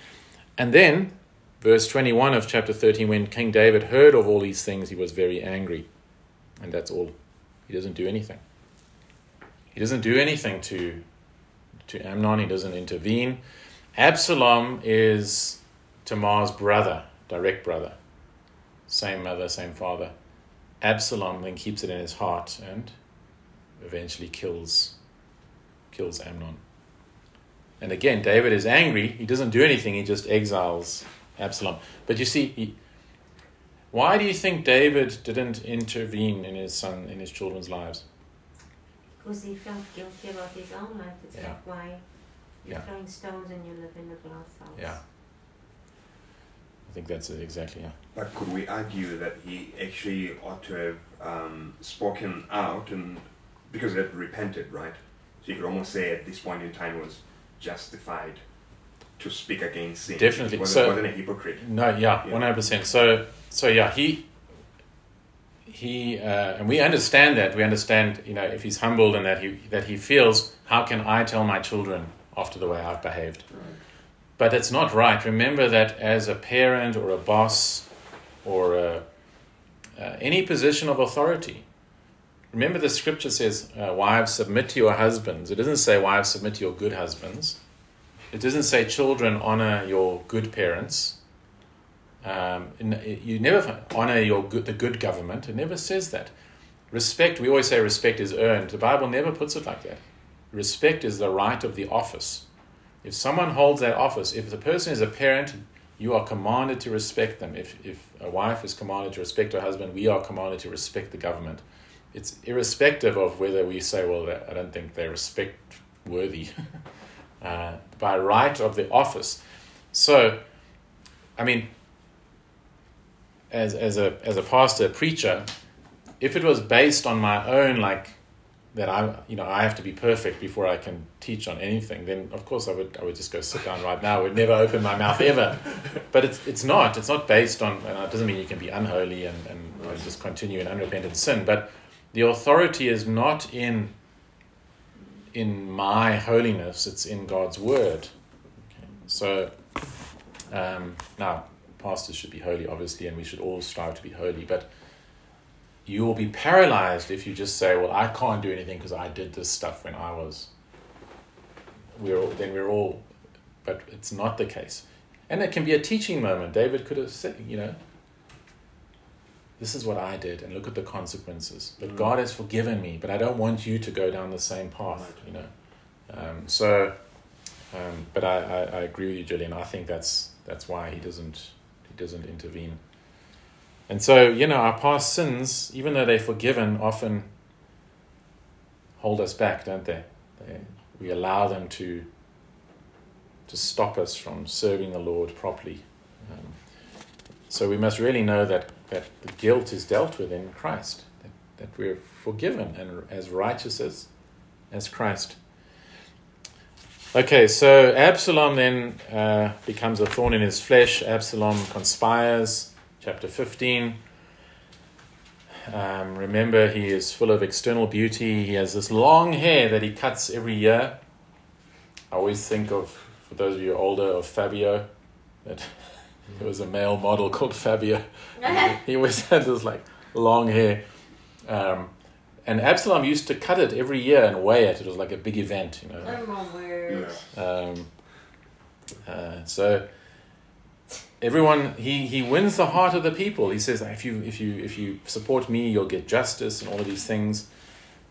Speaker 1: And then, verse 21 of chapter 13, when King David heard of all these things, he was very angry. And that's all. He doesn't do anything. He doesn't do anything to, to Amnon, he doesn't intervene. Absalom is Tamar's brother, direct brother. Same mother, same father. Absalom then keeps it in his heart and eventually kills kills Amnon. And again, David is angry. He doesn't do anything. He just exiles Absalom. But you see, he, why do you think David didn't intervene in his son, in his children's lives?
Speaker 5: Because he felt guilty about his own life. It's
Speaker 1: Yeah.
Speaker 5: like why you're
Speaker 1: Yeah.
Speaker 5: throwing stones and you live in a glass house.
Speaker 1: Yeah. I think that's it exactly. Yeah.
Speaker 2: But could we argue that he actually ought to have um, spoken out and because he had repented, right? So you could almost say at this point in time it was justified to speak against sin.
Speaker 1: Definitely.
Speaker 2: He wasn't,
Speaker 1: So-
Speaker 2: wasn't a hypocrite.
Speaker 1: No, yeah, one hundred percent. So, so yeah, he, he, uh, and we understand that. We understand, you know, if he's humbled and that he that he feels, how can I tell my children after the way I've behaved? But it's not right. Remember that as a parent or a boss or a, uh, any position of authority. Remember, the scripture says, uh, "Wives submit to your husbands." It doesn't say, "Wives submit to your good husbands." It doesn't say, "Children honor your good parents." Um, you never honor your good, the good government. It never says that. Respect. We always say respect is earned. The Bible never puts it like that. Respect is the right of the office. If someone holds that office, if the person is a parent, you are commanded to respect them. If if a wife is commanded to respect her husband, we are commanded to respect the government. It's irrespective of whether we say, well, I don't think they're respect worthy. uh, by right of the office. So, I mean, as, as, a, as a pastor, preacher, if it was based on my own, like, that I, you know, I have to be perfect before I can teach on anything, then of course I would, I would just go sit down right now. I would never open my mouth ever. But it's, it's not. It's not based on, and it doesn't mean you can be unholy and, and know, just continue in unrepentant sin. But the authority is not in in my holiness, it's in God's word. Okay. So um, now, pastors should be holy, obviously, and we should all strive to be holy. But you will be paralyzed if you just say, "Well, I can't do anything because I did this stuff when I was." We're all, then we're all, but it's not the case, and it can be a teaching moment. David could have said, you know. This is what I did, and look at the consequences. But
Speaker 2: Mm.
Speaker 1: God has forgiven me, but I don't want you to go down the same path,
Speaker 2: Right.
Speaker 1: you know. Um, so, um, but I, I, I agree with you, Julian. I think that's that's why he doesn't he doesn't intervene. And so, you know, our past sins, even though they're forgiven, often hold us back, don't they? they we allow them to to stop us from serving the Lord properly. Um, so we must really know that, that the guilt is dealt with in Christ, that, that we're forgiven and as righteous as, as Christ. Okay, so Absalom then uh, becomes a thorn in his flesh. Absalom conspires, chapter 15. Um, remember, he is full of external beauty. He has this long hair that he cuts every year. I always think of, for those of you older, of Fabio. That there was a male model called Fabio. he always had this like long hair. Um, and Absalom used to cut it every year and weigh it. It was like a big event, you know.
Speaker 4: Oh my word.
Speaker 2: Yeah.
Speaker 1: Um, uh, so everyone he, he wins the heart of the people. He says if you if you if you support me, you'll get justice and all of these things.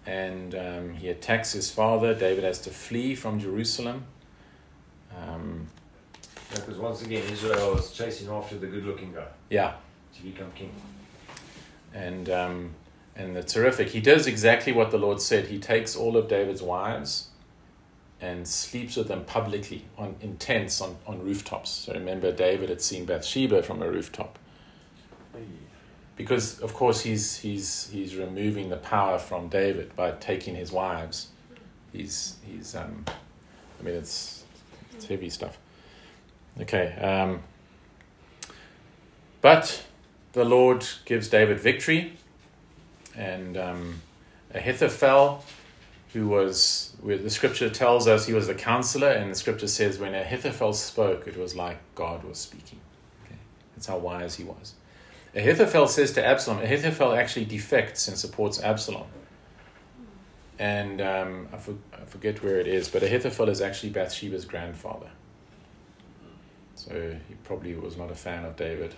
Speaker 1: And um, he attacks his father. David has to flee from Jerusalem. Um,
Speaker 3: Because once again, Israel was chasing after the good-looking guy
Speaker 1: yeah,
Speaker 3: to become king.
Speaker 1: and um, and it's terrific. He does exactly what the Lord said. He takes all of David's wives and sleeps with them publicly on in tents on, on rooftops. So remember, David had seen Bathsheba from a rooftop because, of course, he's he's he's removing the power from David by taking his wives. He's he's um, I mean, it's it's heavy stuff. Okay, um, but the Lord gives David victory, and um, Ahithophel, who was, where the scripture tells us he was the counselor, and the scripture says when Ahithophel spoke, it was like God was speaking. Okay? That's how wise he was. Ahithophel says to Absalom, Ahithophel actually defects and supports Absalom. And um, I, for, I forget where it is, but Ahithophel is actually Bathsheba's grandfather. So he probably was not a fan of David.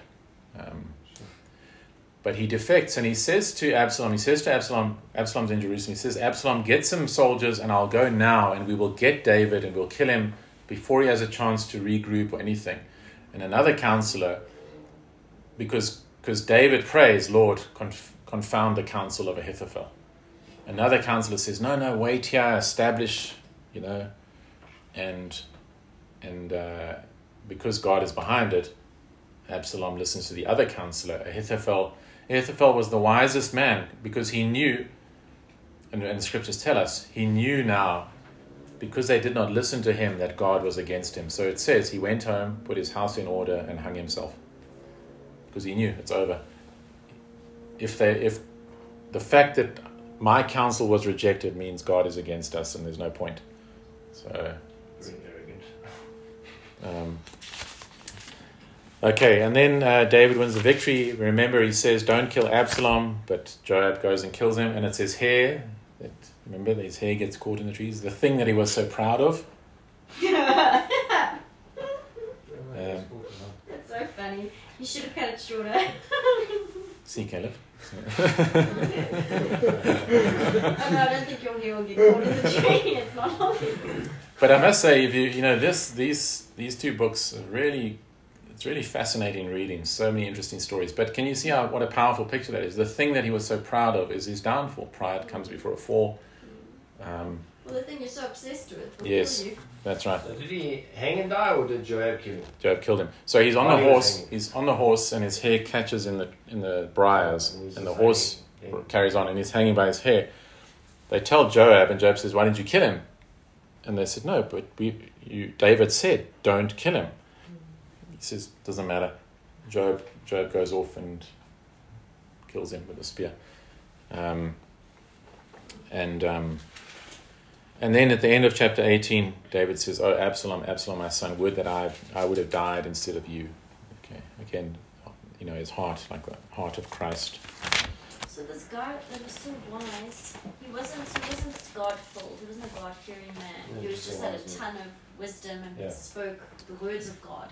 Speaker 1: Um, but he defects and he says to Absalom, he says to Absalom, Absalom's in Jerusalem, he says, Absalom, get some soldiers and I'll go now and we will get David and we'll kill him before he has a chance to regroup or anything. And another counselor, because because David prays, Lord, conf- confound the counsel of Ahithophel. Another counselor says, No, no, wait here, establish, you know, and and uh, because God is behind it, Absalom listens to the other counselor, Ahithophel. Ahithophel was the wisest man because he knew and, and the scriptures tell us, he knew now, because they did not listen to him, that God was against him. So it says he went home, put his house in order, and hung himself. Because he knew it's over. If they if the fact that my counsel was rejected means God is against us and there's no point. So
Speaker 3: Very arrogant.
Speaker 1: um, okay, and then uh, David wins the victory. Remember, he says, "Don't kill Absalom," but Joab goes and kills him, and it's his hair. That remember, his hair gets caught in the trees. The thing that he was so proud of. Um,
Speaker 4: That's so funny. You should have cut it shorter.
Speaker 1: See, Caleb.
Speaker 4: no, I don't think your hair will get caught in the tree. It's not long.
Speaker 1: But I must say, if you you know this these these two books are really it's really fascinating reading. So many interesting stories. But can you see how what a powerful picture that is? The thing that he was so proud of is his downfall. Pride comes before a fall. Um,
Speaker 4: Well, the thing you're so obsessed with
Speaker 1: Yes.
Speaker 4: you.
Speaker 1: that's right.
Speaker 3: So did he hang and die or did Joab kill him?
Speaker 1: Joab killed him. So he's on
Speaker 3: While
Speaker 1: the
Speaker 3: he
Speaker 1: horse. He's on the horse, and his hair catches in the in the briars,
Speaker 3: And
Speaker 1: and the horse
Speaker 3: hanging.
Speaker 1: carries on, and he's hanging by his hair. They tell Joab, and Joab says, "Why didn't you kill him?" And they said, "No, but we, you, David said, don't kill him." He says, "Doesn't matter." Job, Joab goes off and kills him with a spear. Um, and um, and then at the end of chapter eighteen, David says, "Oh, Absalom, Absalom, my son, would that I I would have died instead of you." Okay, again, you know, his heart like the heart of Christ.
Speaker 4: So this guy that was so wise, he wasn't he wasn't God filled. He wasn't a God fearing man.
Speaker 3: Yeah,
Speaker 4: he was
Speaker 3: just
Speaker 4: just had a ton of wisdom and
Speaker 3: Yeah.
Speaker 4: spoke the words of God.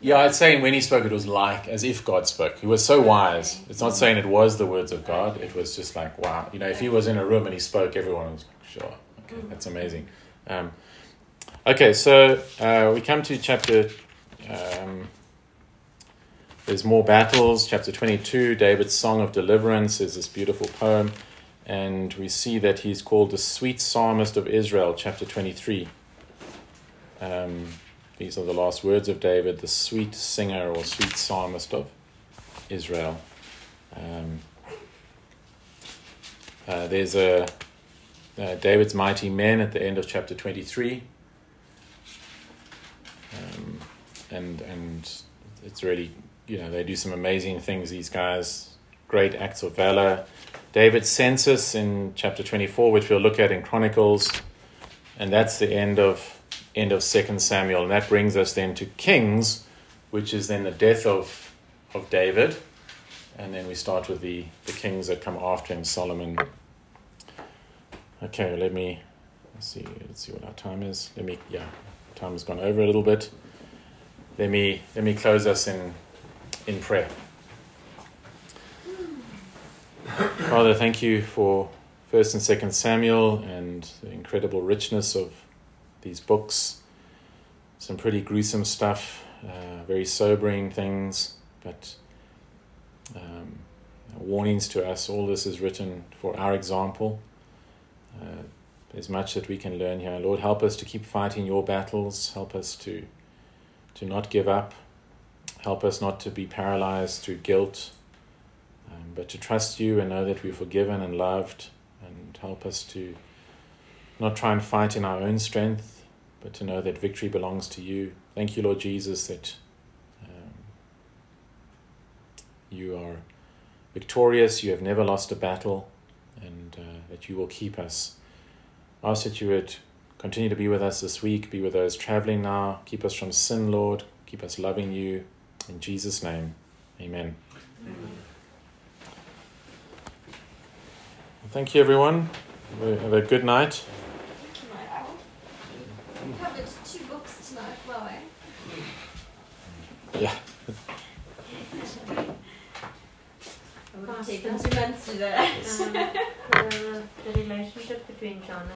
Speaker 1: Yeah, I'd say when he spoke, it was like as if God spoke. He was so wise. It's not saying it was the words of God. It was just like, wow. You know, if he was in a room and he spoke, everyone was like, sure. Okay, that's amazing. Um, okay, so uh, we come to chapter. Um, there's more battles. Chapter 22, David's Song of Deliverance is this beautiful poem. And we see that he's called the sweet psalmist of Israel, chapter 23. Um, these are the last words of David, the sweet singer or sweet psalmist of Israel. Um, uh, there's a uh, David's mighty men at the end of chapter 23. Um, and and it's really you know they do some amazing things these guys great acts of valor david's census in chapter 24 which we'll look at in chronicles and that's the end of end of second samuel and that brings us then to kings which is then the death of of david. And then we start with the the kings that come after him solomon. Okay let me let's see let's see what our time is. Let me yeah time has gone over a little bit. Let me let me close us in in prayer. Father thank you for first and second samuel and the incredible richness of these books some pretty gruesome stuff uh, very sobering things but um, warnings to us all this is written for our example uh, there's much that we can learn here lord help us to keep fighting your battles help us to to not give up. Help us not to be paralyzed through guilt, um, but to trust you and know that we're forgiven and loved. And help us to not try and fight in our own strength, but to know that victory belongs to you. Thank you, Lord Jesus, that um, you are victorious, you have never lost a battle, and uh, that you will keep us. I ask that you would Continue to be with us this week. Be with those traveling now. Keep us from sin, Lord. Keep us loving you. In Jesus' name, amen. Thank you, everyone. Have a good night.
Speaker 4: Thank you, Michael. We covered two books tonight, well, eh?
Speaker 1: Yeah.
Speaker 4: I would have taken two months to that.
Speaker 5: Um, the, the relationship between John